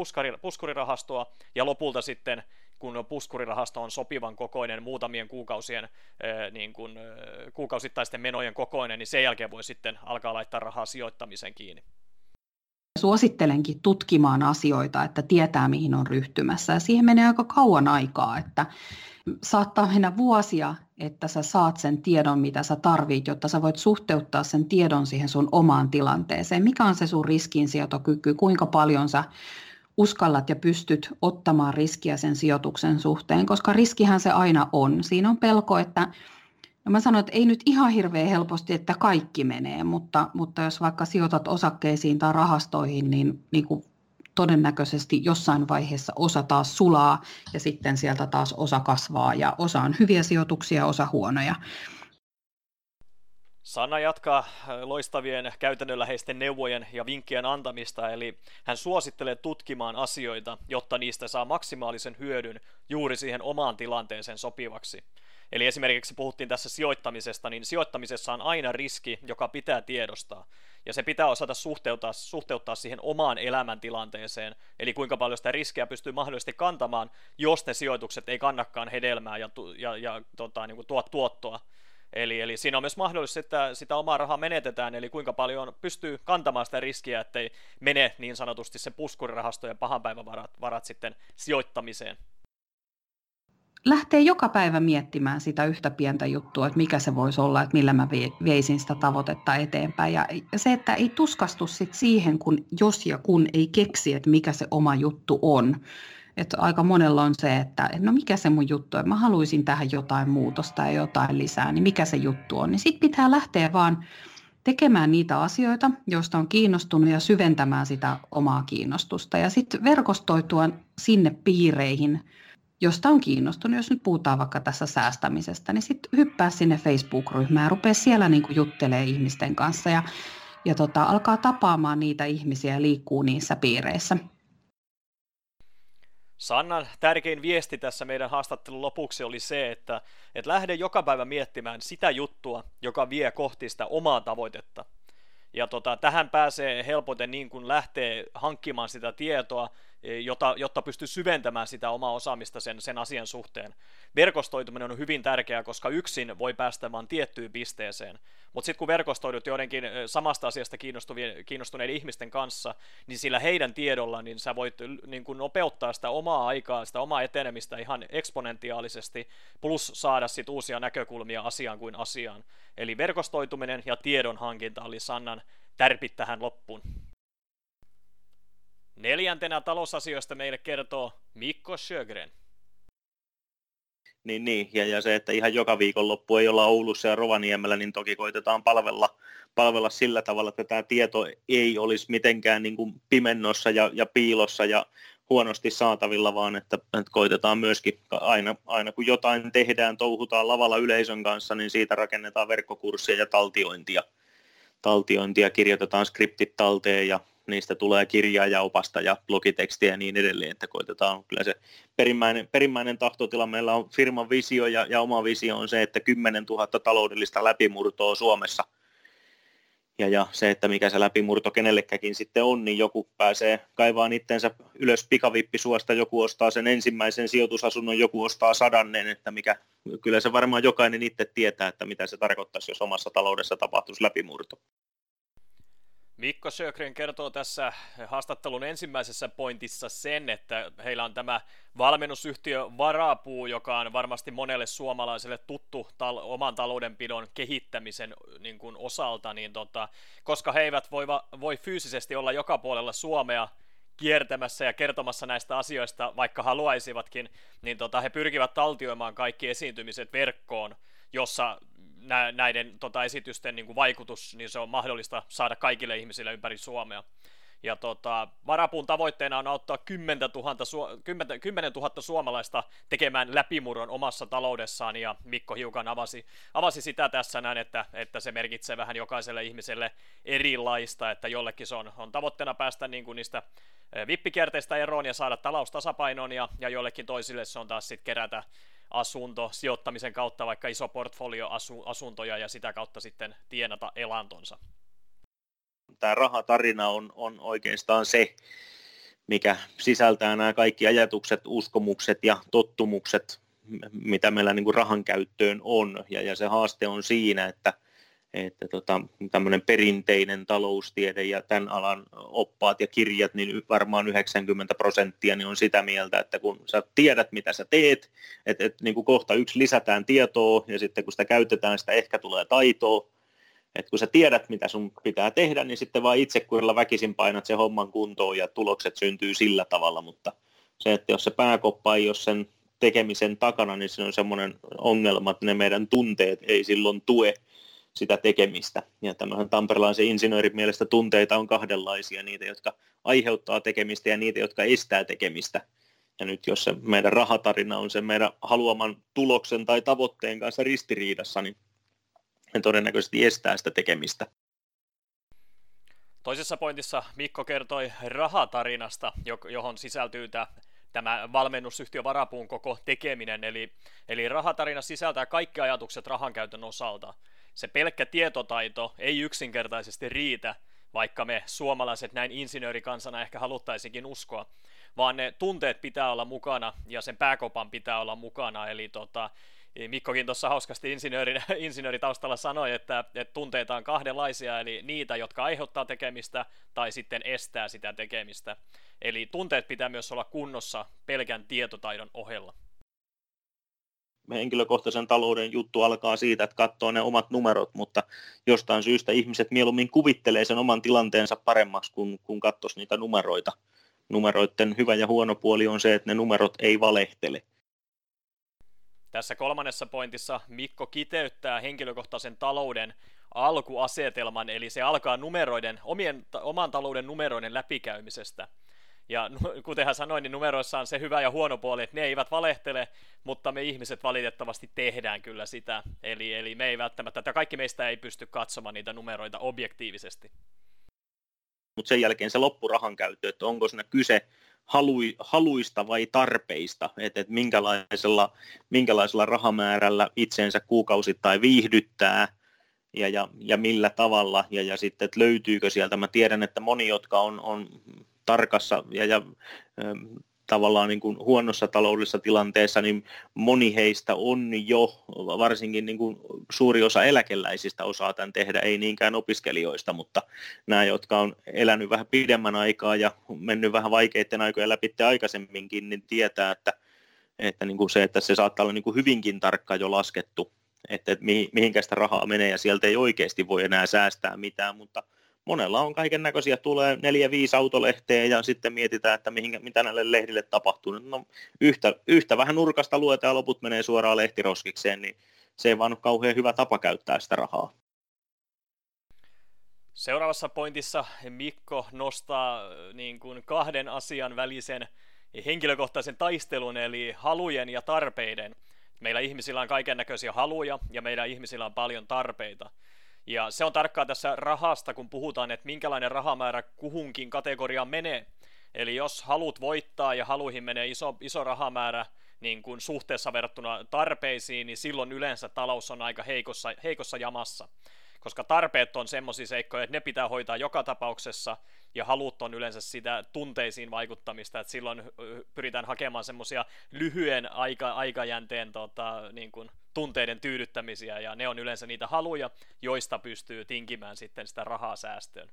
puskurirahastoa, ja lopulta sitten kun puskurirahasto on sopivan kokoinen muutamien kuukausien niin kuin, kuukausittaisten menojen kokoinen, niin sen jälkeen voi sitten alkaa laittaa rahaa sijoittamiseen kiinni. Suosittelenkin tutkimaan asioita, että tietää mihin on ryhtymässä ja siihen menee aika kauan aikaa, että saattaa mennä vuosia, että sä saat sen tiedon, mitä sä tarvit, jotta sä voit suhteuttaa sen tiedon siihen sun omaan tilanteeseen. Mikä on se sun riskinsietokyky, kuinka paljon sä uskallat ja pystyt ottamaan riskiä sen sijoituksen suhteen, koska riskihän se aina on. Siinä on pelko, että No mä sanon, että ei nyt ihan hirveän helposti, että kaikki menee, mutta, mutta jos vaikka sijoitat osakkeisiin tai rahastoihin, niin, niin kuin todennäköisesti jossain vaiheessa osa taas sulaa ja sitten sieltä taas osa kasvaa ja osa on hyviä sijoituksia, osa huonoja. Sanna jatkaa äh, loistavien käytännönläheisten neuvojen ja vinkkien antamista, eli hän suosittelee tutkimaan asioita, jotta niistä saa maksimaalisen hyödyn juuri siihen omaan tilanteeseen sopivaksi. Eli esimerkiksi puhuttiin tässä sijoittamisesta, niin sijoittamisessa on aina riski, joka pitää tiedostaa. Ja se pitää osata suhteuttaa, suhteuttaa siihen omaan elämäntilanteeseen, eli kuinka paljon sitä riskiä pystyy mahdollisesti kantamaan, jos ne sijoitukset ei kannakaan hedelmää ja, ja, ja tota, niin kuin tuo tuottoa. Eli, eli siinä on myös mahdollisuus, että sitä omaa rahaa menetetään, eli kuinka paljon pystyy kantamaan sitä riskiä, ettei mene niin sanotusti se puskurirahasto ja pahan päivän varat, varat sitten sijoittamiseen. Lähtee joka päivä miettimään sitä yhtä pientä juttua, että mikä se voisi olla, että millä mä veisin sitä tavoitetta eteenpäin. Ja se, että ei tuskastu sit siihen, kun jos ja kun ei keksi, että mikä se oma juttu on, että aika monella on se, että no mikä se mun juttu on, mä haluaisin tähän jotain muutosta ja jotain lisää, niin mikä se juttu on. Niin sitten pitää lähteä vaan tekemään niitä asioita, joista on kiinnostunut ja syventämään sitä omaa kiinnostusta. Ja sitten verkostoitua sinne piireihin, josta on kiinnostunut. Jos nyt puhutaan vaikka tässä säästämisestä, niin sitten hyppää sinne Facebook-ryhmään ja siellä niin juttelemaan ihmisten kanssa ja, ja tota, alkaa tapaamaan niitä ihmisiä ja liikkuu niissä piireissä. Sannan tärkein viesti tässä meidän haastattelun lopuksi oli se, että, että lähde joka päivä miettimään sitä juttua, joka vie kohti sitä omaa tavoitetta. Ja tota, tähän pääsee helpoten niin kuin lähtee hankkimaan sitä tietoa, jota, jotta pystyy syventämään sitä omaa osaamista sen, sen asian suhteen. Verkostoituminen on hyvin tärkeää, koska yksin voi päästä vain tiettyyn pisteeseen. Mutta sitten kun verkostoidut joidenkin samasta asiasta kiinnostuneiden ihmisten kanssa, niin sillä heidän tiedolla niin sä voit niin kun nopeuttaa sitä omaa aikaa, sitä omaa etenemistä ihan eksponentiaalisesti, plus saada sit uusia näkökulmia asiaan kuin asiaan. Eli verkostoituminen ja tiedon hankinta oli Sannan tärpit tähän loppuun. Neljäntenä talousasioista meille kertoo Mikko Sjögren. Niin, niin. Ja, ja se, että ihan joka viikonloppu ei olla Oulussa ja Rovaniemellä, niin toki koitetaan palvella, palvella sillä tavalla, että tämä tieto ei olisi mitenkään niin kuin pimennossa ja, ja piilossa ja huonosti saatavilla, vaan että, että koitetaan myöskin aina, aina kun jotain tehdään, touhutaan lavalla yleisön kanssa, niin siitä rakennetaan verkkokurssia ja taltiointia. Taltiointia, kirjoitetaan skriptit talteen ja niistä tulee kirjaa ja opasta ja blogitekstiä ja niin edelleen, että koitetaan kyllä se perimmäinen, perimmäinen tahtotila. Meillä on firman visio ja, ja oma visio on se, että 10 000 taloudellista läpimurtoa Suomessa. Ja, ja se, että mikä se läpimurto kenellekäkin sitten on, niin joku pääsee kaivaan itsensä ylös pikavippisuosta, joku ostaa sen ensimmäisen sijoitusasunnon, joku ostaa sadannen, että mikä, kyllä se varmaan jokainen itse tietää, että mitä se tarkoittaisi, jos omassa taloudessa tapahtuisi läpimurto. Mikko Sjögren kertoo tässä haastattelun ensimmäisessä pointissa sen, että heillä on tämä valmennusyhtiö Varapuu, joka on varmasti monelle suomalaiselle tuttu tal- oman taloudenpidon kehittämisen niin kuin osalta, niin tota, koska he eivät voi, voi fyysisesti olla joka puolella Suomea kiertämässä ja kertomassa näistä asioista, vaikka haluaisivatkin, niin tota, he pyrkivät taltioimaan kaikki esiintymiset verkkoon, jossa näiden tota, esitysten niin kuin vaikutus, niin se on mahdollista saada kaikille ihmisille ympäri Suomea. Ja tota, varapuun tavoitteena on auttaa 10 000, 10, 10 000 suomalaista tekemään läpimurron omassa taloudessaan, ja Mikko hiukan avasi, avasi sitä tässä näin, että, että se merkitsee vähän jokaiselle ihmiselle erilaista, että jollekin se on, on tavoitteena päästä niin kuin niistä vippikierteistä eroon ja saada talous tasapainoon, ja, ja jollekin toisille se on taas sitten kerätä asunto sijoittamisen kautta vaikka iso portfolio asu, asuntoja ja sitä kautta sitten tienata elantonsa. Tämä rahatarina on, on oikeastaan se, mikä sisältää nämä kaikki ajatukset, uskomukset ja tottumukset, mitä meillä niin kuin rahan käyttöön on. Ja, ja se haaste on siinä, että – että tota, tämmöinen perinteinen taloustiede ja tämän alan oppaat ja kirjat, niin varmaan 90 prosenttia niin on sitä mieltä, että kun sä tiedät, mitä sä teet, että, että niin kuin kohta yksi lisätään tietoa ja sitten kun sitä käytetään, sitä ehkä tulee taitoa, että kun sä tiedät, mitä sun pitää tehdä, niin sitten vaan itse kurilla väkisin painat sen homman kuntoon ja tulokset syntyy sillä tavalla, mutta se, että jos se pääkoppa ei ole sen tekemisen takana, niin se on semmoinen ongelma, että ne meidän tunteet ei silloin tue sitä tekemistä. Ja tämmöisen tamperelaisen insinöörin mielestä tunteita on kahdenlaisia, niitä, jotka aiheuttaa tekemistä ja niitä, jotka estää tekemistä. Ja nyt jos se meidän rahatarina on sen meidän haluaman tuloksen tai tavoitteen kanssa ristiriidassa, niin ne todennäköisesti estää sitä tekemistä. Toisessa pointissa Mikko kertoi rahatarinasta, johon sisältyy tämä, tämä valmennusyhtiö varapuun koko tekeminen, eli, eli rahatarina sisältää kaikki ajatukset rahankäytön osalta. Se pelkkä tietotaito ei yksinkertaisesti riitä, vaikka me suomalaiset näin insinöörikansana ehkä haluttaisikin uskoa, vaan ne tunteet pitää olla mukana ja sen pääkopan pitää olla mukana, eli tota, Mikkokin tuossa hauskasti insinöörin, insinööritaustalla sanoi, että, että tunteita on kahdenlaisia, eli niitä, jotka aiheuttaa tekemistä tai sitten estää sitä tekemistä. Eli tunteet pitää myös olla kunnossa pelkän tietotaidon ohella. Henkilökohtaisen talouden juttu alkaa siitä, että katsoo ne omat numerot, mutta jostain syystä ihmiset mieluummin kuvittelee sen oman tilanteensa paremmaksi, kun, kun katsoisi niitä numeroita. Numeroiden hyvä ja huono puoli on se, että ne numerot ei valehtele tässä kolmannessa pointissa Mikko kiteyttää henkilökohtaisen talouden alkuasetelman, eli se alkaa numeroiden, omien, oman talouden numeroiden läpikäymisestä. Ja kuten hän sanoi, niin numeroissa on se hyvä ja huono puoli, että ne eivät valehtele, mutta me ihmiset valitettavasti tehdään kyllä sitä. Eli, eli me ei välttämättä, että kaikki meistä ei pysty katsomaan niitä numeroita objektiivisesti. Mutta sen jälkeen se loppurahan käyttö, että onko siinä kyse halui, haluista vai tarpeista, että et minkälaisella, minkälaisella rahamäärällä itseensä kuukausittain viihdyttää ja, ja, ja millä tavalla ja, ja sitten, että löytyykö sieltä. Mä tiedän, että moni, jotka on, on tarkassa ja, ja tavallaan niin kuin huonossa taloudellisessa tilanteessa, niin moni heistä on jo, varsinkin niin kuin suuri osa eläkeläisistä osaa tämän tehdä, ei niinkään opiskelijoista, mutta nämä, jotka on elänyt vähän pidemmän aikaa ja mennyt vähän vaikeiden aikojen läpi aikaisemminkin, niin tietää, että, että niin kuin se, että se saattaa olla niin kuin hyvinkin tarkka jo laskettu, että, että mihinkä sitä rahaa menee ja sieltä ei oikeasti voi enää säästää mitään, mutta monella on kaiken näköisiä, tulee neljä, viisi autolehteä ja sitten mietitään, että mihin, mitä näille lehdille tapahtuu. No, yhtä, yhtä vähän nurkasta luetaan ja loput menee suoraan lehtiroskikseen, niin se ei vaan ole kauhean hyvä tapa käyttää sitä rahaa. Seuraavassa pointissa Mikko nostaa niin kuin kahden asian välisen henkilökohtaisen taistelun, eli halujen ja tarpeiden. Meillä ihmisillä on kaiken näköisiä haluja ja meillä ihmisillä on paljon tarpeita. Ja se on tarkkaa tässä rahasta, kun puhutaan, että minkälainen rahamäärä kuhunkin kategoriaan menee. Eli jos haluat voittaa ja haluihin menee iso, iso rahamäärä niin kuin suhteessa verrattuna tarpeisiin, niin silloin yleensä talous on aika heikossa, heikossa jamassa. Koska tarpeet on semmoisia seikkoja, että ne pitää hoitaa joka tapauksessa, ja halut on yleensä sitä tunteisiin vaikuttamista, että silloin pyritään hakemaan semmoisia lyhyen aika, aikajänteen tota, niin kuin tunteiden tyydyttämisiä, ja ne on yleensä niitä haluja, joista pystyy tinkimään sitten sitä rahaa säästöön.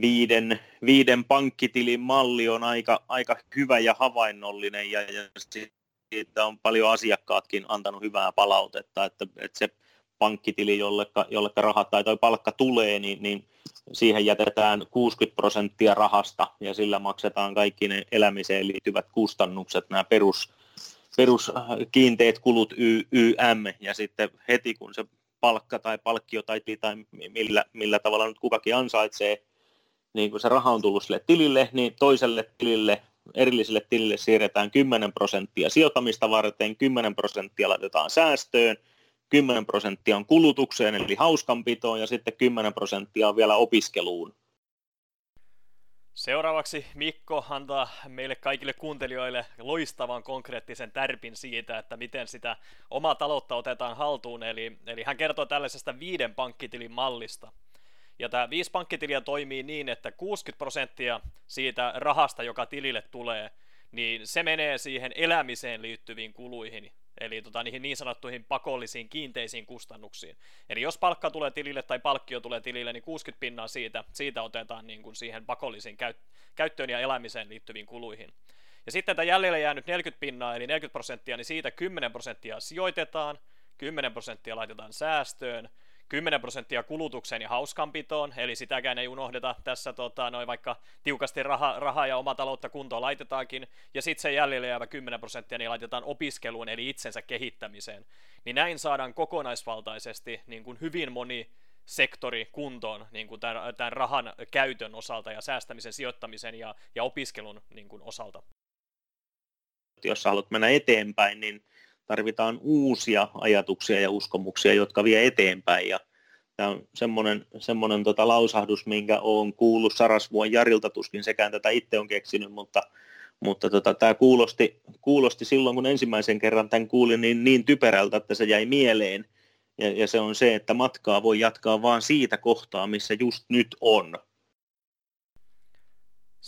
Viiden, viiden pankkitilin malli on aika, aika hyvä ja havainnollinen, ja, ja siitä on paljon asiakkaatkin antanut hyvää palautetta, että, että se pankkitili, jolle, jolle rahat tai toi palkka tulee, niin, niin siihen jätetään 60 prosenttia rahasta ja sillä maksetaan kaikki ne elämiseen liittyvät kustannukset, nämä perus, peruskiinteet kulut y, YM ja sitten heti kun se palkka tai palkkio tai, tai millä, millä tavalla nyt kukakin ansaitsee, niin kun se raha on tullut sille tilille, niin toiselle tilille, erilliselle tilille siirretään 10 prosenttia sijoittamista varten, 10 prosenttia laitetaan säästöön 10 prosenttia on kulutukseen eli hauskanpitoon ja sitten 10 prosenttia on vielä opiskeluun. Seuraavaksi Mikko antaa meille kaikille kuuntelijoille loistavan konkreettisen tärpin siitä, että miten sitä omaa taloutta otetaan haltuun. Eli, eli hän kertoo tällaisesta viiden pankkitilin mallista. Ja tämä viisi pankkitiliä toimii niin, että 60 prosenttia siitä rahasta, joka tilille tulee, niin se menee siihen elämiseen liittyviin kuluihin eli tota, niihin niin sanottuihin pakollisiin kiinteisiin kustannuksiin. Eli jos palkka tulee tilille tai palkkio tulee tilille, niin 60 pinnaa siitä, siitä otetaan niin kuin siihen pakollisiin käyt- käyttöön ja elämiseen liittyviin kuluihin. Ja sitten tämä jäljelle jäänyt 40 pinnaa, eli 40 prosenttia, niin siitä 10 prosenttia sijoitetaan, 10 prosenttia laitetaan säästöön, 10 prosenttia kulutukseen ja hauskanpitoon, eli sitäkään ei unohdeta tässä, tota, noin vaikka tiukasti raha, rahaa ja oma taloutta kuntoon laitetaankin, ja sitten se jäljelle jäävä 10 prosenttia niin laitetaan opiskeluun, eli itsensä kehittämiseen. Niin näin saadaan kokonaisvaltaisesti niin kuin hyvin moni sektori kuntoon niin kuin tämän, tämän rahan käytön osalta ja säästämisen, sijoittamisen ja, ja opiskelun niin kuin osalta. Jos haluat mennä eteenpäin, niin tarvitaan uusia ajatuksia ja uskomuksia, jotka vie eteenpäin. Ja tämä on semmoinen, semmoinen tota lausahdus, minkä olen kuullut Sarasvuon Jarilta, tuskin sekään tätä itse on keksinyt, mutta, mutta tota, tämä kuulosti, kuulosti silloin, kun ensimmäisen kerran tämän kuulin, niin, niin typerältä, että se jäi mieleen. Ja, ja se on se, että matkaa voi jatkaa vain siitä kohtaa, missä just nyt on.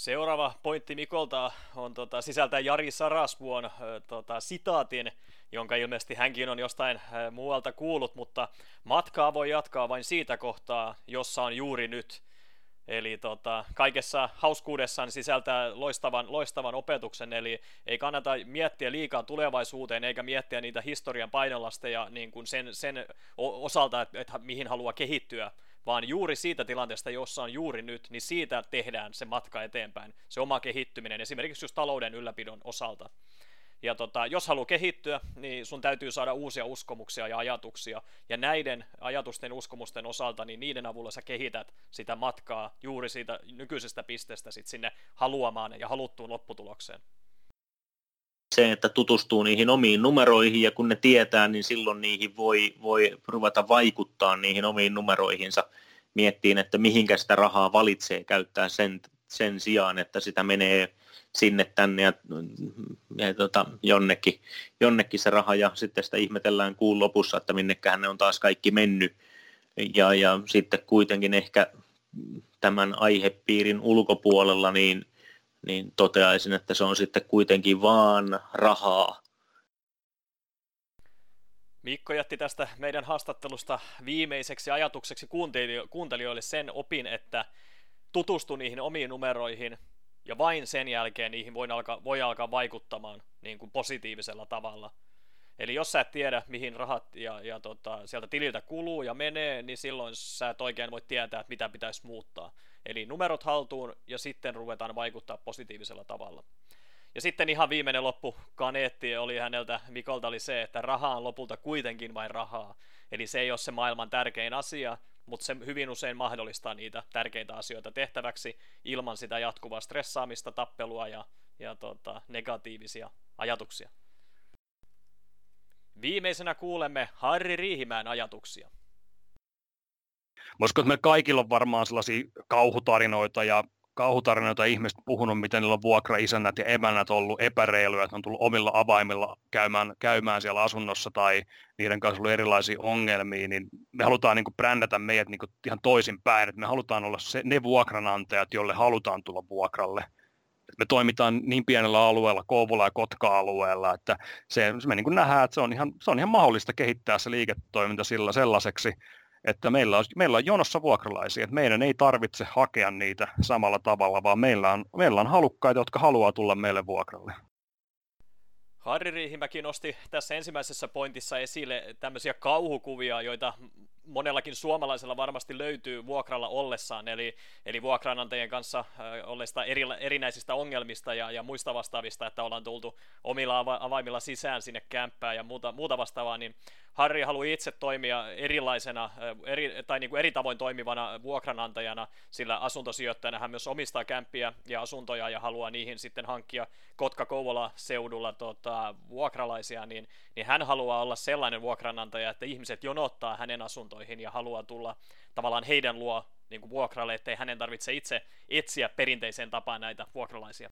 Seuraava pointti Mikolta on tota, sisältää Jari Sarasvuon tota, sitaatin, jonka ilmeisesti hänkin on jostain muualta kuullut, mutta matkaa voi jatkaa vain siitä kohtaa, jossa on juuri nyt. Eli tota, kaikessa hauskuudessaan sisältää loistavan, loistavan opetuksen, eli ei kannata miettiä liikaa tulevaisuuteen eikä miettiä niitä historian painolasteja niin kuin sen, sen osalta, että, että mihin haluaa kehittyä, vaan juuri siitä tilanteesta, jossa on juuri nyt, niin siitä tehdään se matka eteenpäin, se oma kehittyminen, esimerkiksi just talouden ylläpidon osalta. Ja tota, jos haluaa kehittyä, niin sun täytyy saada uusia uskomuksia ja ajatuksia. Ja näiden ajatusten uskomusten osalta, niin niiden avulla sä kehität sitä matkaa juuri siitä nykyisestä pisteestä sit sinne haluamaan ja haluttuun lopputulokseen. Se, että tutustuu niihin omiin numeroihin ja kun ne tietää, niin silloin niihin voi, voi ruveta vaikuttaa niihin omiin numeroihinsa. Miettiin, että mihinkä sitä rahaa valitsee käyttää sen, sen sijaan, että sitä menee sinne tänne ja, ja tota, jonnekin, jonnekin se raha ja sitten sitä ihmetellään kuun lopussa, että minnekähän ne on taas kaikki mennyt. Ja, ja sitten kuitenkin ehkä tämän aihepiirin ulkopuolella niin, niin toteaisin, että se on sitten kuitenkin vaan rahaa. Mikko jätti tästä meidän haastattelusta viimeiseksi ajatukseksi kuuntelijoille sen opin, että tutustu niihin omiin numeroihin, ja vain sen jälkeen niihin voi alkaa, voi alkaa vaikuttamaan niin kuin positiivisella tavalla. Eli jos sä et tiedä, mihin rahat ja, ja tota, sieltä tililtä kuluu ja menee, niin silloin sä et oikein voi tietää, että mitä pitäisi muuttaa. Eli numerot haltuun ja sitten ruvetaan vaikuttaa positiivisella tavalla. Ja sitten ihan viimeinen loppu kaneetti oli häneltä, Mikolta oli se, että raha on lopulta kuitenkin vain rahaa. Eli se ei ole se maailman tärkein asia, mutta se hyvin usein mahdollistaa niitä tärkeitä asioita tehtäväksi ilman sitä jatkuvaa stressaamista, tappelua ja, ja tota, negatiivisia ajatuksia. Viimeisenä kuulemme Harri Riihimään ajatuksia. Uskon, että me kaikilla on varmaan sellaisia kauhutarinoita ja kauhutarinoita ihmiset puhunut, miten niillä on vuokraisännät ja emännät ollut epäreiluja, että on tullut omilla avaimilla käymään, käymään siellä asunnossa tai niiden kanssa ollut erilaisia ongelmia, niin me halutaan niin kuin brändätä meidät niin kuin ihan toisinpäin, että me halutaan olla se, ne vuokranantajat, jolle halutaan tulla vuokralle. Me toimitaan niin pienellä alueella, Kouvola- ja Kotka-alueella, että se, me niin kuin nähdään, että se on, ihan, se on ihan mahdollista kehittää se liiketoiminta sillä sellaiseksi, että meillä on, meillä on jonossa vuokralaisia, että meidän ei tarvitse hakea niitä samalla tavalla, vaan meillä on, meillä on halukkaita, jotka haluaa tulla meille vuokralle. Harri Riihimäki nosti tässä ensimmäisessä pointissa esille tämmöisiä kauhukuvia, joita monellakin suomalaisella varmasti löytyy vuokralla ollessaan, eli, eli vuokranantajien kanssa äh, ollesta eri, erinäisistä ongelmista ja, ja muista vastaavista, että ollaan tultu omilla avaimilla sisään sinne kämppään ja muuta, muuta vastaavaa, niin Harri haluaa itse toimia erilaisena eri, tai niin kuin eri tavoin toimivana vuokranantajana, sillä asuntosijoittajana hän myös omistaa kämppiä ja asuntoja ja haluaa niihin sitten hankkia Kotka-Kouvola-seudulla tota, vuokralaisia, niin, niin hän haluaa olla sellainen vuokranantaja, että ihmiset jonottaa hänen asuntoihin ja haluaa tulla tavallaan heidän luo niin kuin vuokralle, ettei hänen tarvitse itse etsiä perinteiseen tapaan näitä vuokralaisia.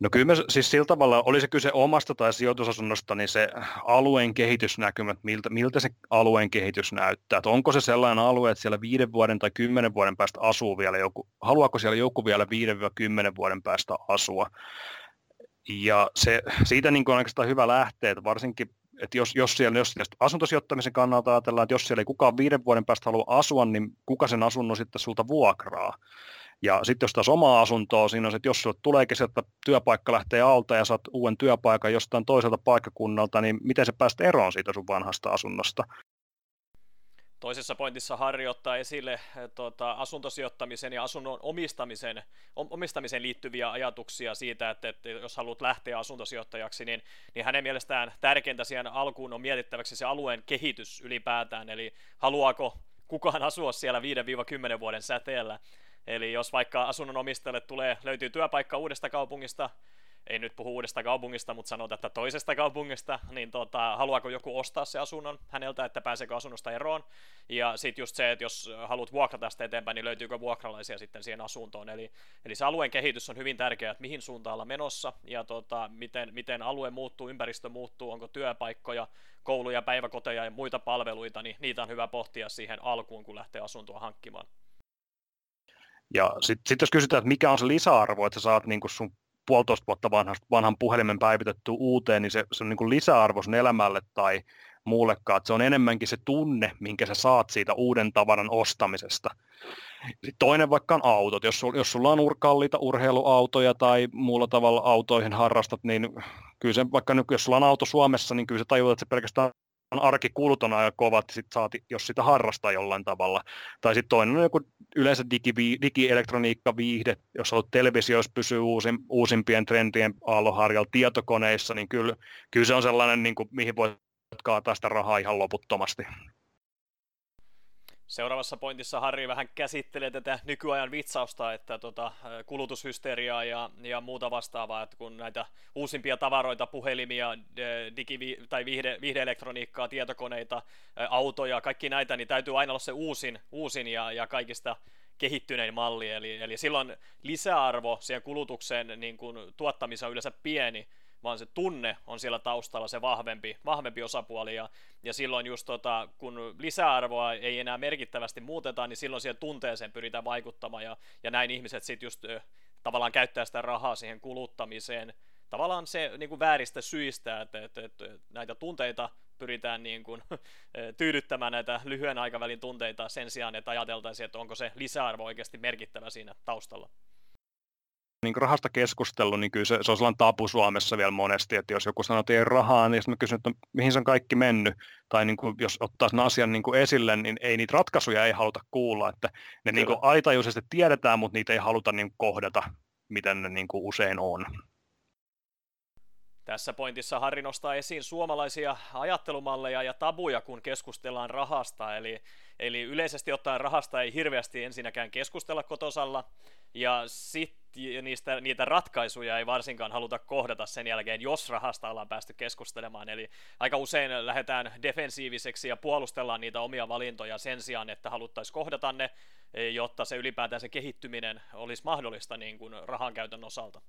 No kyllä me, siis sillä tavalla, oli se kyse omasta tai sijoitusasunnosta, niin se alueen kehitysnäkymät, miltä, miltä se alueen kehitys näyttää. Että onko se sellainen alue, että siellä viiden vuoden tai kymmenen vuoden päästä asuu vielä joku, haluaako siellä joku vielä viiden vai kymmenen vuoden päästä asua. Ja se, siitä niin on oikeastaan hyvä lähteä, että varsinkin että jos, jos siellä jos asuntosijoittamisen kannalta ajatellaan, että jos siellä ei kukaan viiden vuoden päästä halua asua, niin kuka sen asunnon sitten sulta vuokraa? Ja sitten jos taas omaa asuntoa, siinä on se, että jos sinulle tuleekin sieltä työpaikka lähtee alta ja saat uuden työpaikan jostain toiselta paikkakunnalta, niin miten se päästä eroon siitä sun vanhasta asunnosta? Toisessa pointissa Harri ottaa esille tuota, asuntosijoittamisen ja asunnon omistamisen, omistamisen liittyviä ajatuksia siitä, että, että jos haluat lähteä asuntosijoittajaksi, niin, niin hänen mielestään tärkeintä siihen alkuun on mietittäväksi se alueen kehitys ylipäätään, eli haluaako kukaan asua siellä 5-10 vuoden säteellä, Eli jos vaikka asunnon omistajalle tulee, löytyy työpaikka uudesta kaupungista, ei nyt puhu uudesta kaupungista, mutta sanoo että toisesta kaupungista, niin tota, haluaako joku ostaa se asunnon häneltä, että pääseekö asunnosta eroon. Ja sitten just se, että jos haluat vuokrata sitä eteenpäin, niin löytyykö vuokralaisia sitten siihen asuntoon. Eli, eli se alueen kehitys on hyvin tärkeää, että mihin suuntaan ollaan menossa ja tota, miten, miten alue muuttuu, ympäristö muuttuu, onko työpaikkoja, kouluja, päiväkoteja ja muita palveluita, niin niitä on hyvä pohtia siihen alkuun, kun lähtee asuntoa hankkimaan. Ja sitten sit jos kysytään, että mikä on se lisäarvo, että sä saat niin sun puolitoista vuotta vanhan, vanhan puhelimen päivitetty uuteen, niin se, se on niin kuin lisäarvo sun elämälle tai muullekaan. Että se on enemmänkin se tunne, minkä sä saat siitä uuden tavaran ostamisesta. Sitten toinen vaikka on autot. Jos, jos sulla on kalliita urheiluautoja tai muulla tavalla autoihin harrastat, niin kyllä se, vaikka nyt, jos sulla on auto Suomessa, niin kyllä se tajuat, että se pelkästään arkikulut on aika kovat, sit saat, jos sitä harrastaa jollain tavalla. Tai sitten toinen on joku yleensä digi, digielektroniikka, viihde, jos haluat televisioissa pysyä uusin, uusimpien trendien aalloharjalla tietokoneissa, niin kyllä, kyllä se on sellainen, niin kuin, mihin voit kaataa sitä rahaa ihan loputtomasti. Seuraavassa pointissa Harri vähän käsittelee tätä nykyajan vitsausta, että tota, kulutushysteriaa ja, ja muuta vastaavaa, että kun näitä uusimpia tavaroita, puhelimia, digi- tai viihde, viihdeelektroniikkaa, tietokoneita, autoja, kaikki näitä, niin täytyy aina olla se uusin, uusin ja, ja kaikista kehittynein malli, eli, eli silloin lisäarvo siihen kulutuksen niin kuin, tuottamiseen on yleensä pieni, vaan se tunne on siellä taustalla se vahvempi, vahvempi osapuoli, ja, ja silloin just tota, kun lisäarvoa ei enää merkittävästi muuteta, niin silloin siihen tunteeseen pyritään vaikuttamaan, ja, ja näin ihmiset sitten just tavallaan käyttää sitä rahaa siihen kuluttamiseen, tavallaan se niin kuin vääristä syistä, että, että, että näitä tunteita pyritään niin kuin, tyydyttämään näitä lyhyen aikavälin tunteita sen sijaan, että ajateltaisiin, että onko se lisäarvo oikeasti merkittävä siinä taustalla niin rahasta keskustellut, niin kyllä se, se on sellainen tapu Suomessa vielä monesti, että jos joku sanoo, että ei rahaa, niin sitten mä kysyn, että mihin se on kaikki mennyt, tai niin kuin, jos ottaa sen asian niin kuin esille, niin ei niitä ratkaisuja ei haluta kuulla, että ne niin kuin aitajuisesti tiedetään, mutta niitä ei haluta niin kuin kohdata, miten ne niin kuin usein on. Tässä pointissa Harri nostaa esiin suomalaisia ajattelumalleja ja tabuja, kun keskustellaan rahasta. Eli, eli yleisesti ottaen rahasta ei hirveästi ensinnäkään keskustella kotosalla, ja sitten niistä, niitä ratkaisuja ei varsinkaan haluta kohdata sen jälkeen, jos rahasta ollaan päästy keskustelemaan. Eli aika usein lähdetään defensiiviseksi ja puolustellaan niitä omia valintoja sen sijaan, että haluttaisiin kohdata ne, jotta se ylipäätään se kehittyminen olisi mahdollista niin kuin rahan käytön osalta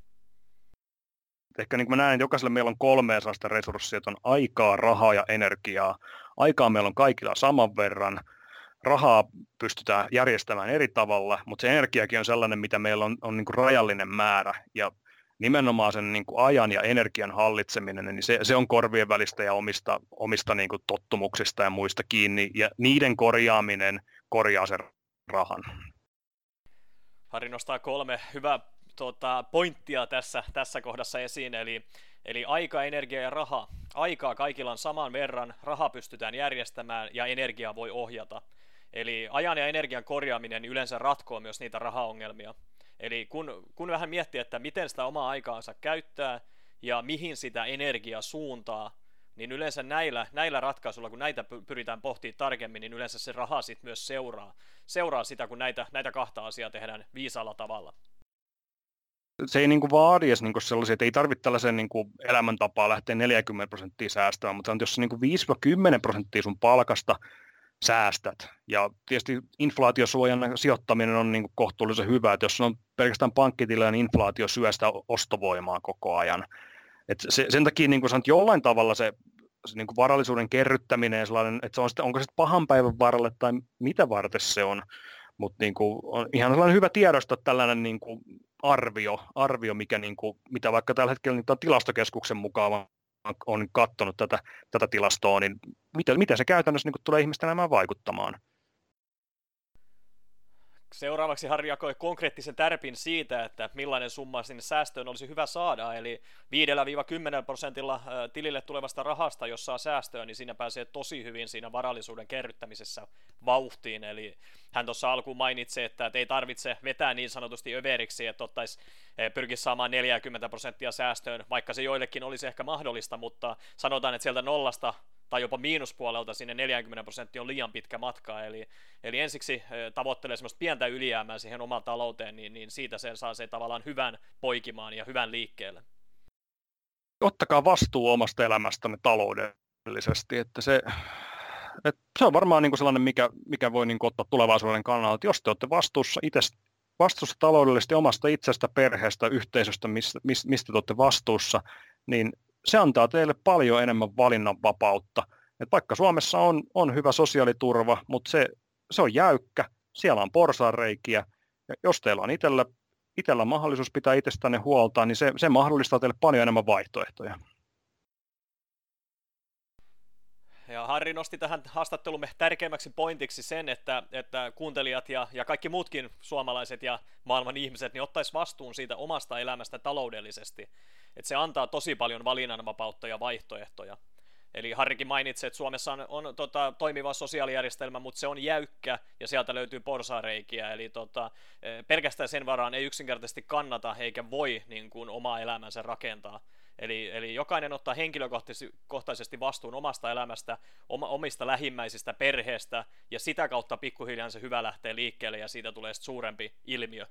ehkä niin kuin mä näen, jokaisella meillä on kolme sellaista resurssia, että on aikaa, rahaa ja energiaa. Aikaa meillä on kaikilla saman verran, rahaa pystytään järjestämään eri tavalla, mutta se energiakin on sellainen, mitä meillä on, on niin kuin rajallinen määrä, ja nimenomaan sen niin kuin ajan ja energian hallitseminen, niin se, se on korvien välistä ja omista, omista niin kuin tottumuksista ja muista kiinni, ja niiden korjaaminen korjaa sen rahan. Harri nostaa kolme hyvää tota, pointtia tässä, tässä kohdassa esiin, eli, eli aika, energia ja raha. Aikaa kaikilla on saman verran, raha pystytään järjestämään ja energiaa voi ohjata. Eli ajan ja energian korjaaminen yleensä ratkoo myös niitä rahaongelmia. Eli kun, kun vähän miettii, että miten sitä omaa aikaansa käyttää ja mihin sitä energiaa suuntaa, niin yleensä näillä, näillä ratkaisuilla, kun näitä pyritään pohtimaan tarkemmin, niin yleensä se raha sitten myös seuraa, seuraa sitä, kun näitä, näitä kahta asiaa tehdään viisaalla tavalla se ei niin kuin vaadi edes niin kuin sellaisia, että ei tarvitse tällaisen niin elämäntapaa lähteä 40 prosenttia säästämään, mutta jos se niin kuin 5-10 prosenttia sun palkasta säästät. Ja tietysti inflaatiosuojan sijoittaminen on niin kuin kohtuullisen hyvä, että jos on pelkästään pankkitilillä, niin inflaatio syö sitä ostovoimaa koko ajan. Et se, sen takia niin kuin sanot, jollain tavalla se, se niin kuin varallisuuden kerryttäminen, sellainen, että se on sitten, onko se pahan päivän varalle tai mitä varten se on, mutta niin on ihan sellainen hyvä tiedostaa tällainen niin kuin arvio, arvio mikä niin kuin, mitä vaikka tällä hetkellä niin tilastokeskuksen mukaan on katsonut tätä, tätä tilastoa, niin miten, miten se käytännössä niin tulee ihmisten elämään vaikuttamaan? Seuraavaksi Harri jakoi konkreettisen tärpin siitä, että millainen summa sinne säästöön olisi hyvä saada, eli 5-10 prosentilla tilille tulevasta rahasta, jos saa säästöä, niin siinä pääsee tosi hyvin siinä varallisuuden kerryttämisessä vauhtiin, eli hän tuossa alkuun mainitsi, että ei tarvitse vetää niin sanotusti överiksi, että ottaisi, pyrkisi saamaan 40 prosenttia säästöön, vaikka se joillekin olisi ehkä mahdollista, mutta sanotaan, että sieltä nollasta tai jopa miinuspuolelta sinne 40 prosenttia on liian pitkä matka, eli, eli ensiksi tavoittelee semmoista pientä ylijäämää siihen omaan talouteen, niin, niin siitä se saa se tavallaan hyvän poikimaan ja hyvän liikkeelle. ottakaa vastuu omasta elämästänne taloudellisesti, että se, että se on varmaan niin kuin sellainen, mikä, mikä voi niin kuin ottaa tulevaisuuden kannalta, että jos te olette vastuussa itse vastuussa taloudellisesti omasta itsestä, perheestä, yhteisöstä, mistä, mistä te olette vastuussa, niin se antaa teille paljon enemmän valinnanvapautta. Et vaikka Suomessa on, on hyvä sosiaaliturva, mutta se, se on jäykkä, siellä on porsaanreikiä, ja jos teillä on itsellä, itsellä mahdollisuus pitää itsestänne huolta, niin se, se mahdollistaa teille paljon enemmän vaihtoehtoja. Ja Harri nosti tähän haastattelumme tärkeimmäksi pointiksi sen, että, että kuuntelijat ja, ja kaikki muutkin suomalaiset ja maailman ihmiset niin ottaisi vastuun siitä omasta elämästä taloudellisesti. Että se antaa tosi paljon valinnanvapautta ja vaihtoehtoja. Eli Harrikin mainitsi, että Suomessa on, on tota, toimiva sosiaalijärjestelmä, mutta se on jäykkä ja sieltä löytyy porsareikiä. Eli tota, e, pelkästään sen varaan ei yksinkertaisesti kannata eikä voi niin kuin, omaa elämänsä rakentaa. Eli, eli jokainen ottaa henkilökohtaisesti vastuun omasta elämästä, omista lähimmäisistä, perheestä, ja sitä kautta pikkuhiljaa se hyvä lähtee liikkeelle, ja siitä tulee suurempi ilmiö.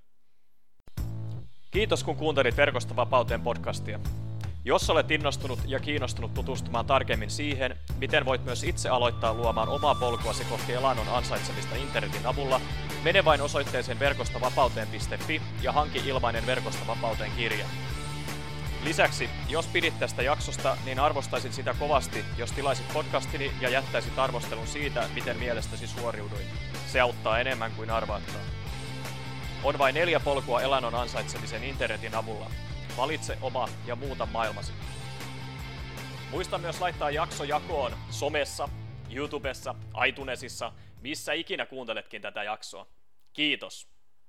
Kiitos kun kuuntelit Verkosta vapauteen podcastia. Jos olet innostunut ja kiinnostunut tutustumaan tarkemmin siihen, miten voit myös itse aloittaa luomaan omaa polkuasi kohti elannon ansaitsemista internetin avulla, mene vain osoitteeseen verkostavapauteen.fi ja hanki ilmainen Verkosta vapauteen kirja. Lisäksi, jos pidit tästä jaksosta, niin arvostaisin sitä kovasti, jos tilaisit podcastini ja jättäisit arvostelun siitä, miten mielestäsi suoriuduin. Se auttaa enemmän kuin arvaattaa. On vain neljä polkua elannon ansaitsemisen internetin avulla. Valitse oma ja muuta maailmasi. Muista myös laittaa jakso jakoon somessa, YouTubessa, iTunesissa, missä ikinä kuunteletkin tätä jaksoa. Kiitos!